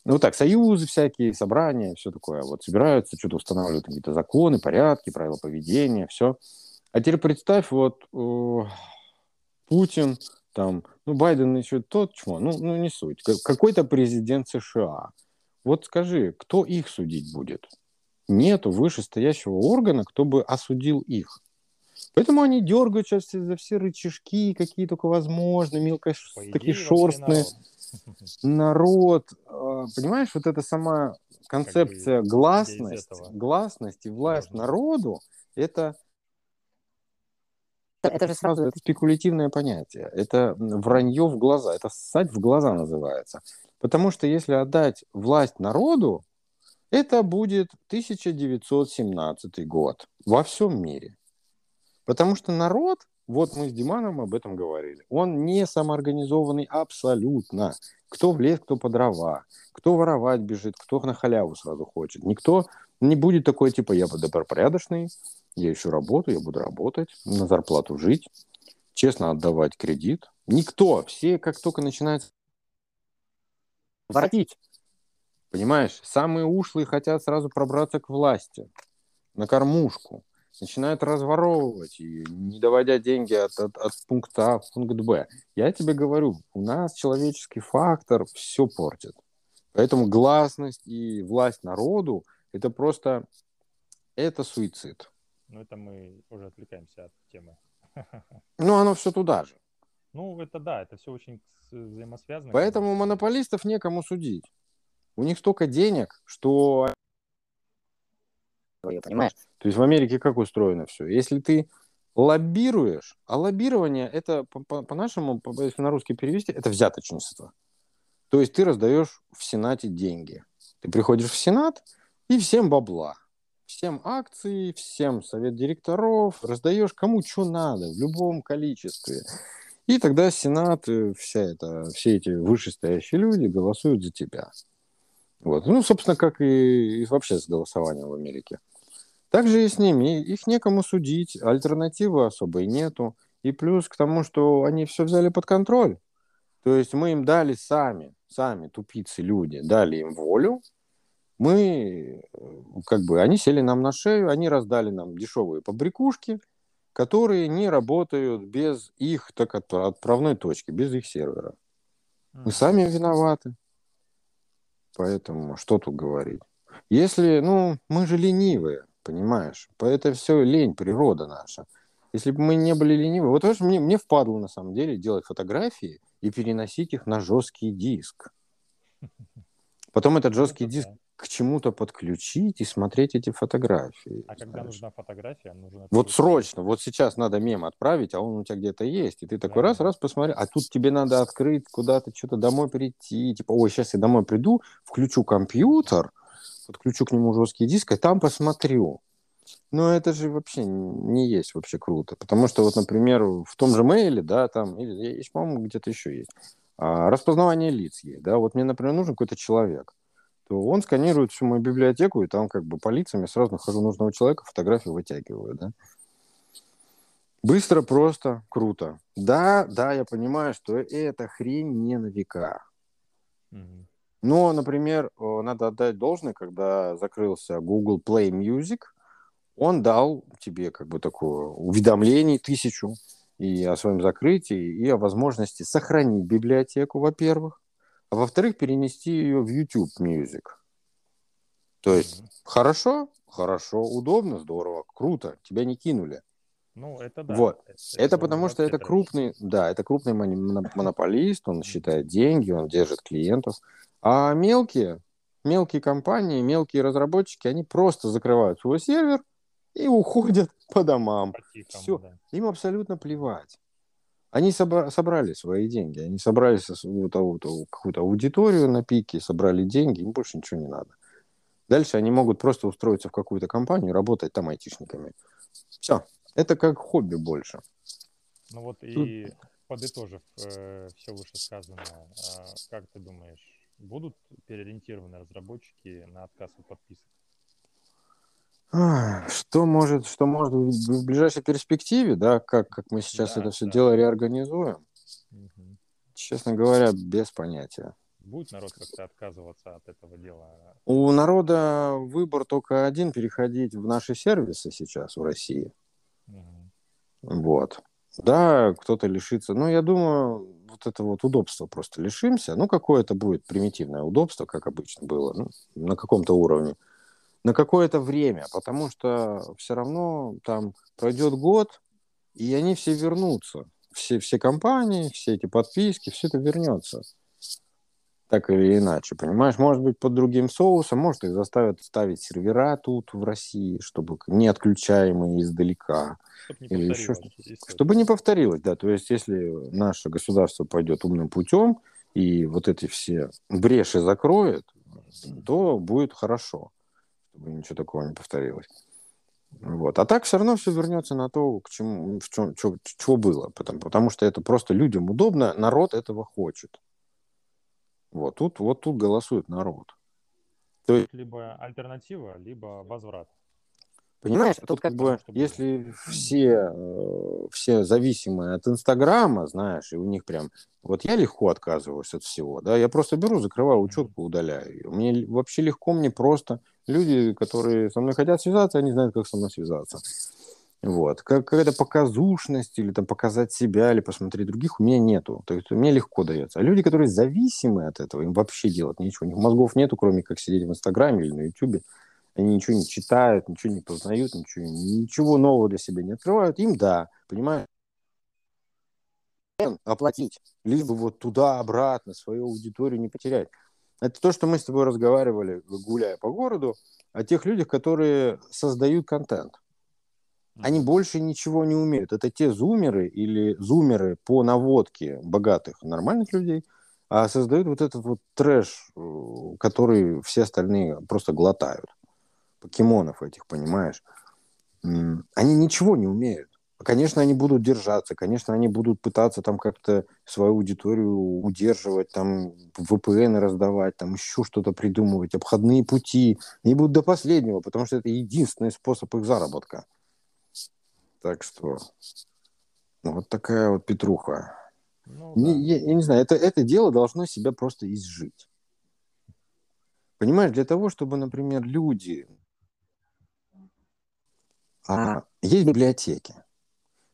Ну, так, союзы всякие, собрания, все такое. Вот собираются, что-то устанавливают какие-то законы, порядки, правила поведения, все. А теперь представь, вот э, Путин, там, ну, Байден еще тот, чмо, ну, ну, не суть. Какой-то президент США. Вот скажи, кто их судить будет? Нету вышестоящего органа, кто бы осудил их. Поэтому они дергают сейчас за все рычажки, какие только возможно, мелко такие шорстные. Народ. народ, а, понимаешь, вот эта сама концепция как бы гласность, гласность и власть Можно. народу, это это же сразу это спекулятивное понятие. Это вранье в глаза. Это ссать в глаза называется. Потому что если отдать власть народу, это будет 1917 год во всем мире. Потому что народ, вот мы с Диманом об этом говорили, он не самоорганизованный абсолютно. Кто в лес, кто по дрова, кто воровать бежит, кто на халяву сразу хочет. Никто не будет такой, типа, я добропорядочный, я еще работаю, я буду работать, на зарплату жить, честно отдавать кредит. Никто, все как только начинают воротить, понимаешь, самые ушлые хотят сразу пробраться к власти, на кормушку начинают разворовывать ее, не доводя деньги от, от, от пункта А в пункт Б. Я тебе говорю, у нас человеческий фактор все портит. Поэтому гласность и власть народу – это просто это суицид. Ну, это мы уже отвлекаемся от темы. Ну, оно все туда же. Ну, это да, это все очень взаимосвязано. Поэтому монополистов некому судить. У них столько денег, что свое, понимаешь? То есть в Америке как устроено все? Если ты лоббируешь, а лоббирование это по-нашему, по, по, если на русский перевести, это взяточничество. То есть ты раздаешь в Сенате деньги. Ты приходишь в Сенат и всем бабла. Всем акции, всем совет директоров, раздаешь кому что надо, в любом количестве. И тогда Сенат, э, вся это, все эти вышестоящие люди голосуют за тебя. Вот. Ну, собственно, как и, и вообще с голосованием в Америке. Также и с ними. Их некому судить, альтернативы особой нету. И плюс к тому, что они все взяли под контроль. То есть мы им дали сами, сами тупицы люди, дали им волю. Мы, как бы, они сели нам на шею, они раздали нам дешевые побрякушки, которые не работают без их так, отправной точки, без их сервера. Мы сами виноваты. Поэтому что тут говорить? Если, ну, мы же ленивые понимаешь? Это все лень, природа наша. Если бы мы не были ленивы, вот знаешь, мне, мне впадло на самом деле делать фотографии и переносить их на жесткий диск. Потом этот жесткий диск к чему-то подключить и смотреть эти фотографии. А когда нужна фотография, нужно... Вот срочно, вот сейчас надо мем отправить, а он у тебя где-то есть, и ты такой да, раз, раз посмотри, а тут тебе надо открыть куда-то, что-то домой прийти, типа, ой, сейчас я домой приду, включу компьютер, подключу к нему жесткий диск, и там посмотрю. Но это же вообще не есть вообще круто. Потому что, вот, например, в том же мейле, да, там, или, по-моему, где-то еще есть, а, распознавание лиц есть, да, вот мне, например, нужен какой-то человек, то он сканирует всю мою библиотеку, и там как бы по лицам я сразу нахожу нужного человека, фотографию вытягиваю, да. Быстро, просто, круто. Да, да, я понимаю, что эта хрень не на века. Mm-hmm. Но, например, надо отдать должное, когда закрылся Google Play Music, он дал тебе как бы такое уведомление тысячу и о своем закрытии, и о возможности сохранить библиотеку, во-первых, а во-вторых, перенести ее в YouTube Music. То есть mm-hmm. хорошо, хорошо, удобно, здорово, круто, тебя не кинули. Ну, это да. Вот. Это, это потому что это крупный, да, это крупный монополист, он считает деньги, он держит клиентов. А мелкие, мелкие компании, мелкие разработчики, они просто закрывают свой сервер и уходят по домам. Все, да. им абсолютно плевать. Они собра- собрали свои деньги, они собрали вот, какую-то аудиторию на пике, собрали деньги, им больше ничего не надо. Дальше они могут просто устроиться в какую-то компанию, работать там айтишниками. Все. Это как хобби больше. Ну вот и подытожив э, все вышесказанное, э, как ты думаешь, будут переориентированы разработчики на отказ от подписок? Что может, что может в ближайшей перспективе, да, как, как мы сейчас да, это все да. дело реорганизуем? Угу. Честно говоря, без понятия. Будет народ как-то отказываться от этого дела? У народа выбор только один – переходить в наши сервисы сейчас в России. Угу. Вот. Да, кто-то лишится. Но я думаю, вот это вот удобство просто лишимся. Ну, какое-то будет примитивное удобство, как обычно было, ну, на каком-то уровне на какое-то время, потому что все равно там пройдет год, и они все вернутся. Все, все компании, все эти подписки, все это вернется. Так или иначе, понимаешь? Может быть, под другим соусом, может, их заставят ставить сервера тут, в России, чтобы не отключаемые издалека. Чтобы не или еще что Чтобы не повторилось, да. То есть, если наше государство пойдет умным путем и вот эти все бреши закроет, то будет хорошо чтобы ничего такого не повторилось. Вот. А так все равно все вернется на то, к чему, в чем, что, что было. Потому, потому что это просто людям удобно, народ этого хочет. Вот тут, вот тут голосует народ. То есть... Либо альтернатива, либо возврат. Понимаешь, тут как бы, если все, э, все зависимые от Инстаграма, знаешь, и у них прям... Вот я легко отказываюсь от всего, да, я просто беру, закрываю учетку, удаляю ее. Мне вообще легко, мне просто. Люди, которые со мной хотят связаться, они знают, как со мной связаться. Вот. Как, какая-то показушность или там показать себя, или посмотреть других у меня нету. То есть мне легко дается. А люди, которые зависимы от этого, им вообще делать ничего. У них мозгов нету, кроме как сидеть в Инстаграме или на Ютубе. Они ничего не читают, ничего не познают, ничего, ничего нового для себя не открывают. Им да, понимаешь? Оплатить, либо вот туда-обратно свою аудиторию не потерять. Это то, что мы с тобой разговаривали, гуляя по городу, о тех людях, которые создают контент. Они больше ничего не умеют. Это те зумеры или зумеры по наводке богатых, нормальных людей, а создают вот этот вот трэш, э, который все остальные просто глотают покемонов этих, понимаешь, они ничего не умеют. Конечно, они будут держаться, конечно, они будут пытаться там как-то свою аудиторию удерживать, там VPN раздавать, там еще что-то придумывать, обходные пути. Они будут до последнего, потому что это единственный способ их заработка. Так что ну, вот такая вот петруха. Ну, да. не, я, я не знаю, это, это дело должно себя просто изжить. Понимаешь, для того, чтобы, например, люди а, есть библиотеки.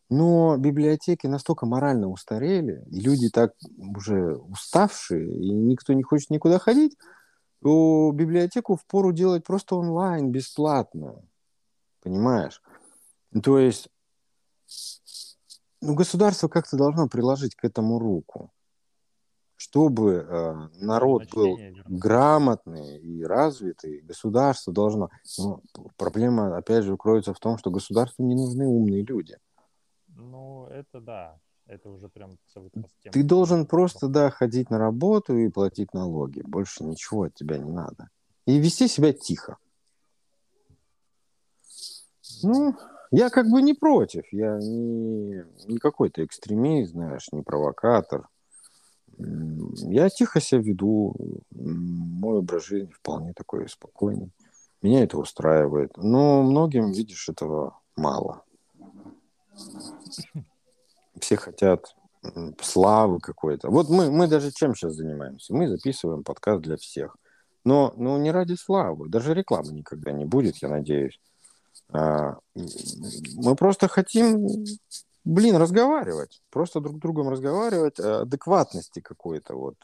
Но библиотеки настолько морально устарели, и люди так уже уставшие, и никто не хочет никуда ходить, то библиотеку впору делать просто онлайн, бесплатно. Понимаешь? То есть ну, государство как-то должно приложить к этому руку чтобы э, народ был грамотный и развитый, государство должно... Но проблема, опять же, кроется в том, что государству не нужны умные люди. Ну, это да. Это уже прям целый Ты должен просто, да, ходить на работу и платить налоги. Больше ничего от тебя не надо. И вести себя тихо. Ну, я как бы не против. Я не, не какой-то экстремист, знаешь, не провокатор. Я тихо себя веду, мой образ жизни вполне такой спокойный. Меня это устраивает. Но многим, видишь, этого мало. Все хотят славы какой-то. Вот мы, мы даже чем сейчас занимаемся? Мы записываем подкаст для всех. Но ну, не ради славы. Даже рекламы никогда не будет, я надеюсь. А, мы просто хотим блин, разговаривать. Просто друг с другом разговаривать, э, адекватности какой-то. Вот.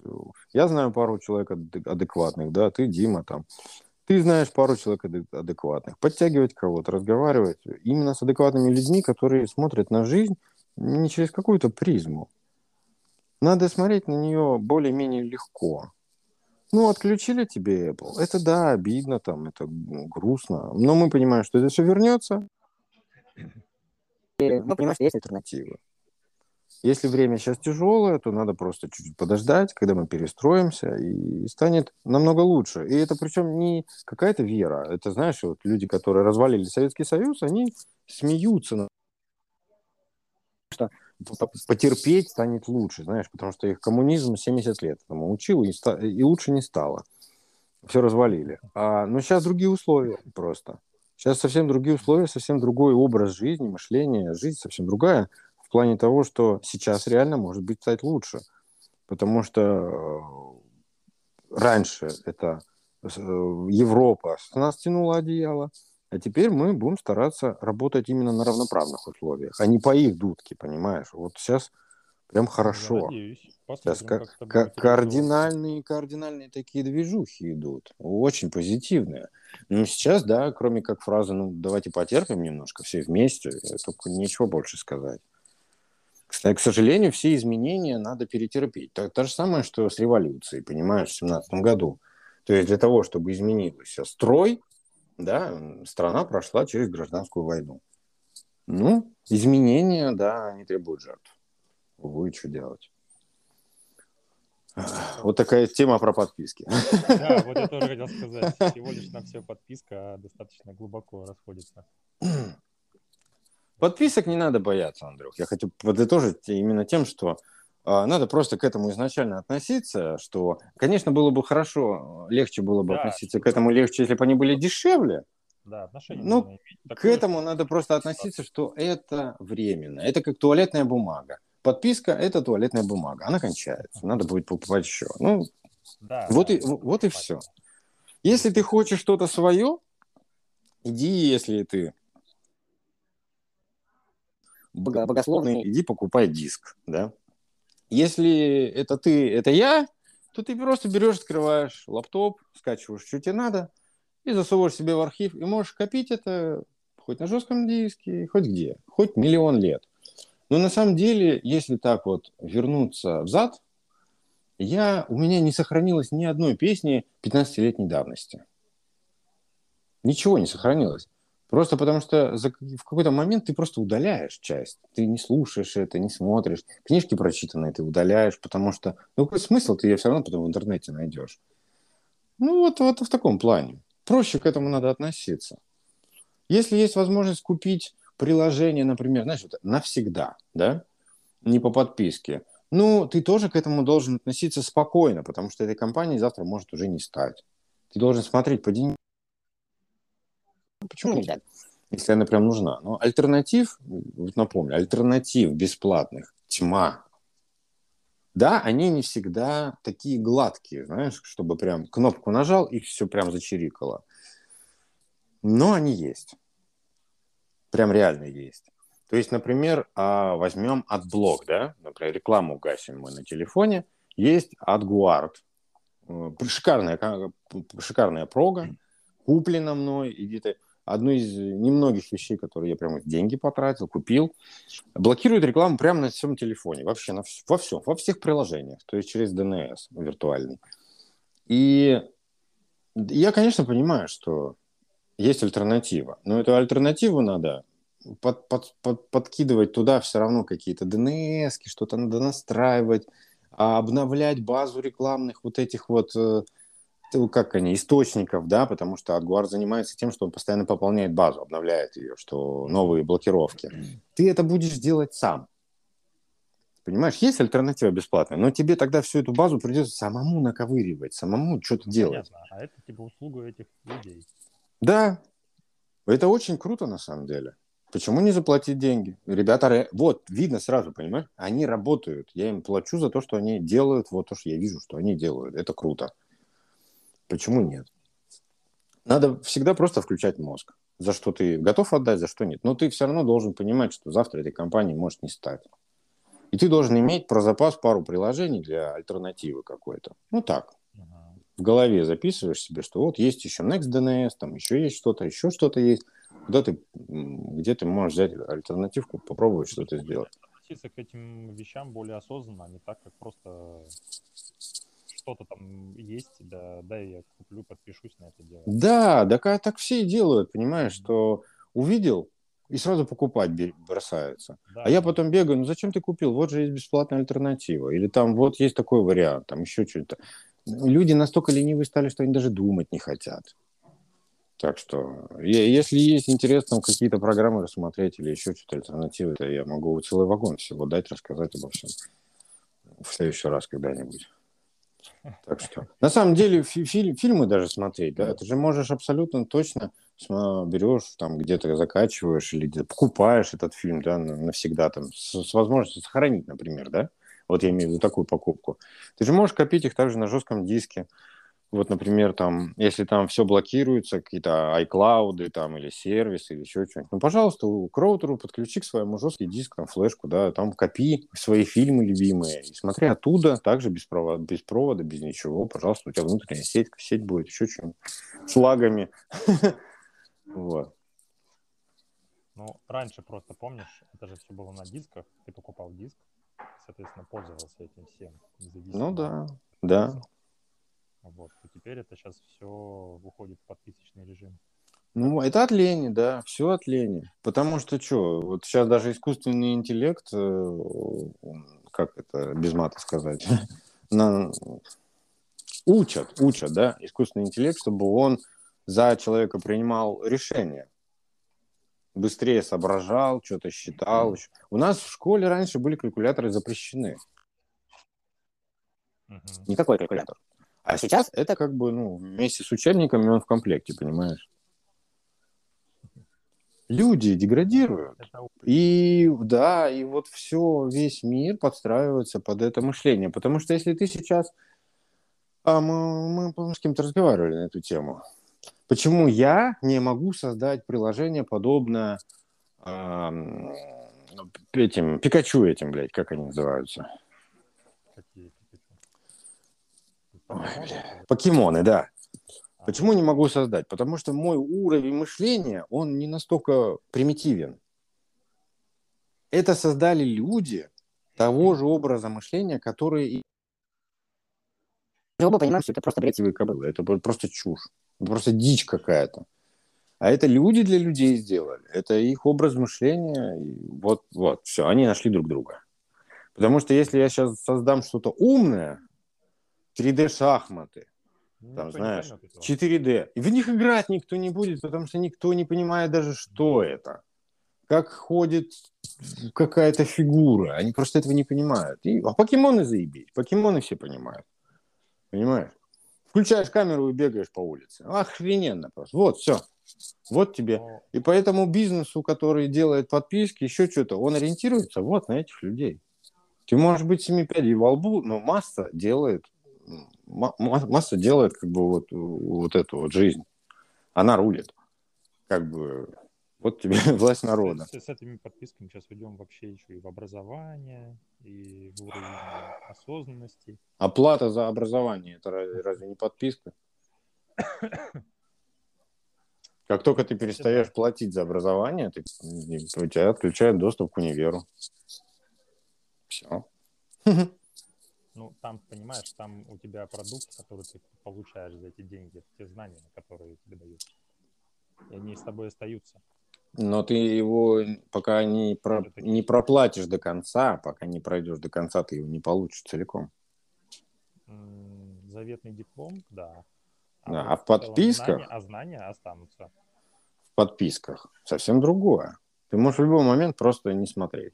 Я знаю пару человек адекватных, да, ты, Дима, там. Ты знаешь пару человек адекватных. Подтягивать кого-то, разговаривать именно с адекватными людьми, которые смотрят на жизнь не через какую-то призму. Надо смотреть на нее более-менее легко. Ну, отключили тебе Apple. Это да, обидно, там, это грустно. Но мы понимаем, что это все вернется. Ну, понимаешь, есть альтернативы. Если время сейчас тяжелое, то надо просто чуть-чуть подождать, когда мы перестроимся, и станет намного лучше. И это причем не какая-то вера. Это, знаешь, вот люди, которые развалили Советский Союз, они смеются что потерпеть станет лучше, знаешь, потому что их коммунизм 70 лет тому учил, и, ста- и лучше не стало. Все развалили. А, но сейчас другие условия просто. Сейчас совсем другие условия, совсем другой образ жизни, мышления, жизнь совсем другая в плане того, что сейчас реально может быть стать лучше. Потому что э, раньше это э, Европа нас тянула одеяло, а теперь мы будем стараться работать именно на равноправных условиях, а не по их дудке, понимаешь? Вот сейчас прям хорошо. сейчас ко- кардинальные, кардинальные такие движухи идут, очень позитивные. Ну, сейчас, да, кроме как фразы, ну, давайте потерпим немножко все вместе, только ничего больше сказать. Кстати, к сожалению, все изменения надо перетерпеть. То, то же самое, что с революцией, понимаешь, в 17 году. То есть для того, чтобы изменился строй, да, страна прошла через гражданскую войну. Ну, изменения, да, они требуют жертв. Увы, что делать. Вот такая тема про подписки. Да, вот я тоже хотел сказать. Всего лишь на все подписка а достаточно глубоко расходится. Подписок не надо бояться, Андрюх. Я хочу подытожить именно тем, что надо просто к этому изначально относиться, что, конечно, было бы хорошо, легче было бы да, относиться к этому легче, если бы они были дешевле. Да, отношения. Ну, к этому надо просто относиться, что это временно. Это как туалетная бумага. Подписка – это туалетная бумага. Она кончается. Надо будет покупать еще. Ну, да, вот, да, и, вот и все. Если ты хочешь что-то свое, иди, если ты богословный, иди покупай диск, да. Если это ты, это я, то ты просто берешь, открываешь лаптоп, скачиваешь, что тебе надо, и засовываешь себе в архив, и можешь копить это хоть на жестком диске, хоть где, хоть миллион лет. Но на самом деле, если так вот вернуться взад, я, у меня не сохранилось ни одной песни 15-летней давности. Ничего не сохранилось. Просто потому что за, в какой-то момент ты просто удаляешь часть. Ты не слушаешь это, не смотришь. Книжки прочитанные ты удаляешь, потому что... Ну, какой смысл ты ее все равно потом в интернете найдешь? Ну, вот, вот в таком плане. Проще к этому надо относиться. Если есть возможность купить приложение, например, знаешь, вот навсегда, да, не по подписке, ну, ты тоже к этому должен относиться спокойно, потому что этой компании завтра может уже не стать. Ты должен смотреть по деньгам Почему нельзя? Если она прям нужна. Но альтернатив, вот напомню, альтернатив бесплатных тьма. Да, они не всегда такие гладкие, знаешь, чтобы прям кнопку нажал и все прям зачирикало. Но они есть. Прям реально есть. То есть, например, а, возьмем AdBlock, да, например, рекламу гасим мы на телефоне, есть AdGuard. Э, шикарная, шикарная прога, куплена мной, где-то одну из немногих вещей, которые я прямо деньги потратил, купил, блокирует рекламу прямо на всем телефоне, вообще на, во всем, во всех приложениях, то есть через DNS виртуальный. И я, конечно, понимаю, что есть альтернатива, но эту альтернативу надо под, под, под, подкидывать туда все равно какие-то DNS, что-то надо настраивать, а обновлять базу рекламных вот этих вот э, как они, источников, да, потому что Адгуар занимается тем, что он постоянно пополняет базу, обновляет ее, что новые блокировки. Ты это будешь делать сам. Понимаешь, есть альтернатива бесплатная, но тебе тогда всю эту базу придется самому наковыривать, самому что-то делать. Понятно. А это типа услуга этих людей. Да, это очень круто на самом деле. Почему не заплатить деньги? Ребята, вот, видно сразу, понимаешь? Они работают. Я им плачу за то, что они делают, вот то, что я вижу, что они делают. Это круто. Почему нет? Надо всегда просто включать мозг. За что ты готов отдать, за что нет. Но ты все равно должен понимать, что завтра этой компании может не стать. И ты должен иметь про запас пару приложений для альтернативы какой-то. Ну так, в голове записываешь себе, что вот есть еще NextDNS, там еще есть что-то, еще что-то есть. Куда ты, где ты можешь взять альтернативку, попробовать что-то сделать. Относиться к этим вещам более осознанно, а не так, как просто что-то там есть, да, да, я куплю, подпишусь на это дело. Да, да, так все и делают, понимаешь, что увидел и сразу покупать бросаются. Да, А я потом бегаю, ну зачем ты купил? Вот же есть бесплатная альтернатива. Или там вот есть такой вариант, там еще что-то. Люди настолько ленивые стали, что они даже думать не хотят. Так что, если есть интерес там какие-то программы рассмотреть или еще что-то альтернативы, то я могу целый вагон всего дать, рассказать обо всем в следующий раз когда-нибудь. Так что, на самом деле, фи- фильм, фильмы даже смотреть, да, ты же можешь абсолютно точно берешь, там где-то закачиваешь или где покупаешь этот фильм, да, на- навсегда там, с, с возможностью сохранить, например, да, вот я имею в виду такую покупку. Ты же можешь копить их также на жестком диске. Вот, например, там, если там все блокируется, какие-то iCloud там, или сервисы, или еще что-нибудь, ну, пожалуйста, к роутеру подключи к своему жесткий диск, там, флешку, да, там копи свои фильмы любимые, и смотри оттуда, также без провода, без, провода, без ничего, пожалуйста, у тебя внутренняя сеть, сеть будет, еще что-нибудь, с лагами. Вот. Ну, раньше просто, помнишь, это же все было на дисках, ты покупал диск, соответственно, пользовался этим всем. Ну да, да. Вот. И теперь это сейчас все уходит в подписочный режим. Ну, это от лени, да, все от лени. Потому что что, вот сейчас даже искусственный интеллект, э, как это без мата сказать, на- учат, учат, да, искусственный интеллект, чтобы он за человека принимал решения. Быстрее соображал, что-то считал. У нас в школе раньше были калькуляторы запрещены. Мгм. Никакой калькулятор. А сейчас это как бы, ну, вместе с учебниками он в комплекте, понимаешь? Люди деградируют. И да, и вот все, весь мир подстраивается под это мышление. Потому что если ты сейчас... А мы, мы с кем-то разговаривали на эту тему. Почему я не могу создать приложение подобное ам, этим, Пикачу этим, блядь, как они называются? какие Пикачу? Ой, Покемоны, бля. да. Почему не могу создать? Потому что мой уровень мышления, он не настолько примитивен. Это создали люди того же образа мышления, которые... и- Оба понимаем, что это просто бред кобылы, это просто чушь, это просто дичь какая-то. А это люди для людей сделали, это их образ мышления, вот, вот, все, они нашли друг друга. Потому что если я сейчас создам что-то умное, 3D-шахматы, там, никто не знаешь, поймет этого. 4D. И в них играть никто не будет, потому что никто не понимает даже, что это. Как ходит какая-то фигура. Они просто этого не понимают. И, а покемоны заебись. Покемоны все понимают. Понимаешь? Включаешь камеру и бегаешь по улице. Охрененно просто. Вот, все. Вот тебе. Но И поэтому бизнесу, который делает подписки, еще что-то, он ориентируется вот на этих людей. Ты можешь быть семи пядей во лбу, но масса делает, масса делает как бы вот, вот эту вот жизнь. Она рулит. Как бы вот тебе власть народа. С, с этими подписками сейчас уйдем вообще еще и в образование, и в уровень осознанности. Оплата за образование, это разве, разве не подписка? Как только ты перестаешь платить за образование, ты, у тебя отключают доступ к универу. Все. Ну, там, понимаешь, там у тебя продукт, который ты получаешь за эти деньги, те знания, которые тебе дают. И они с тобой остаются. Но ты его пока не, про- не проплатишь до конца, пока не пройдешь до конца, ты его не получишь целиком. Заветный диплом, да. Да, вот а в подписках? Знания, а знания останутся. В подписках совсем другое. Ты можешь в любой момент просто не смотреть.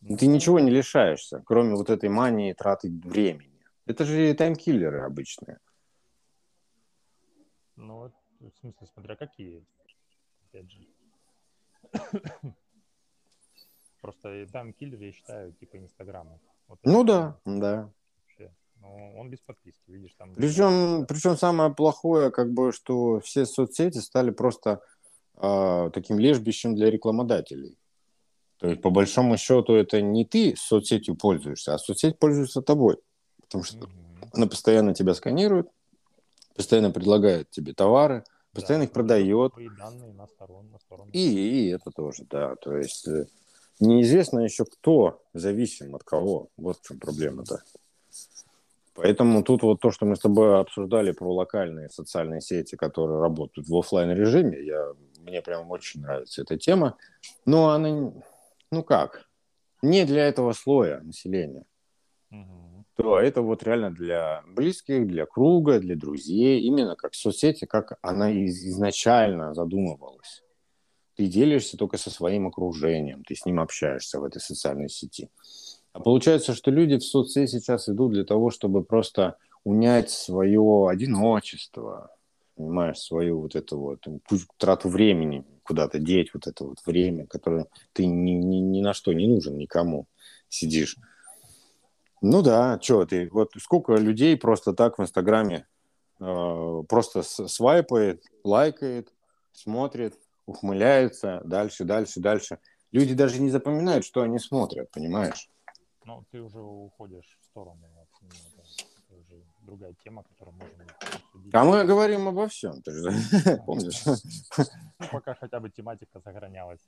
Ты ничего не лишаешься, кроме вот этой мании траты времени. Это же таймкиллеры обычные. Ну, вот, в смысле, смотря какие. Опять же. Просто и там киллер, я считаю, типа Инстаграма. Вот Ну да, да. Вообще. Ну, он без подписки, видишь, там... Причем, причем самое плохое, как бы, что все соцсети стали просто а, таким лежбищем для рекламодателей. То есть, по большому счету, это не ты соцсетью пользуешься, а соцсеть пользуется тобой. Потому что Мгм. она постоянно тебя сканирует, постоянно предлагает тебе товары, постоянно Да, их продает. Твои данные на сторон, на сторону. И, и это тоже, да. То есть э, неизвестно еще, кто зависим от кого. Вот в чем проблема-то. Поэтому тут вот то, что мы с тобой обсуждали про локальные социальные сети, которые работают в оффлайн режиме, я мне прям очень нравится эта тема. Но она, ну как, не для этого слоя населения. Мгм. То это вот реально для близких, для круга, для друзей. Именно как соцсети, как она из- изначально задумывалась. Ты делишься только со своим окружением, ты с ним общаешься в этой социальной сети. А получается, что люди в соцсети сейчас идут для того, чтобы просто унять свое одиночество, понимаешь, свою вот эту вот трату времени, куда-то деть вот это вот время, которое ты ни, ни, ни на что не нужен никому, сидишь. Ну да, что ты, вот сколько людей просто так в Инстаграме э, просто свайпает, лайкает, смотрит, ухмыляется, дальше, дальше, дальше. Люди даже не запоминают, что они смотрят, понимаешь? Ну, ты уже уходишь в сторону. от меня, это, это уже другая тема, которую можем обсудить. А мы говорим обо всем, ты же помнишь? Ну, пока хотя бы тематика сохранялась.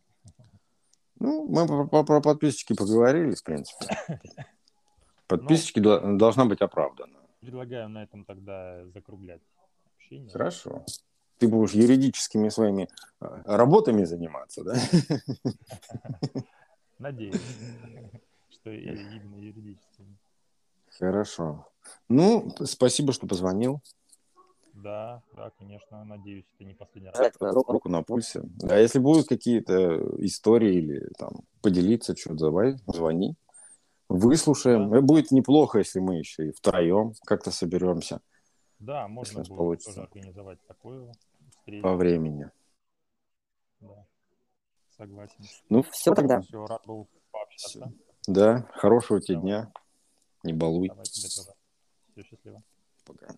Ну, мы про, про- подписчики поговорили, в принципе. Подписчики дол- должна быть оправдана. Предлагаю на этом тогда закруглять общение. Хорошо. Ты будешь юридическими своими э, работами заниматься, да? Надеюсь, что именно юридически. Хорошо. Ну, спасибо, что позвонил. Да, да, конечно, надеюсь, это не последний раз. Так, руку, руку на пульсе. Да, если будут какие-то истории или там поделиться, что давай, звони. Выслушаем. Да. Будет неплохо, если мы еще и втроем как-то соберемся Да, можно будет получится. тоже организовать такую встречу. по времени. Да, согласен. Ну, все тогда. Все, рад был пообщаться. Да, хорошего тебе дня. Не балуй. Давай тебе тоже. Все счастливо. Пока.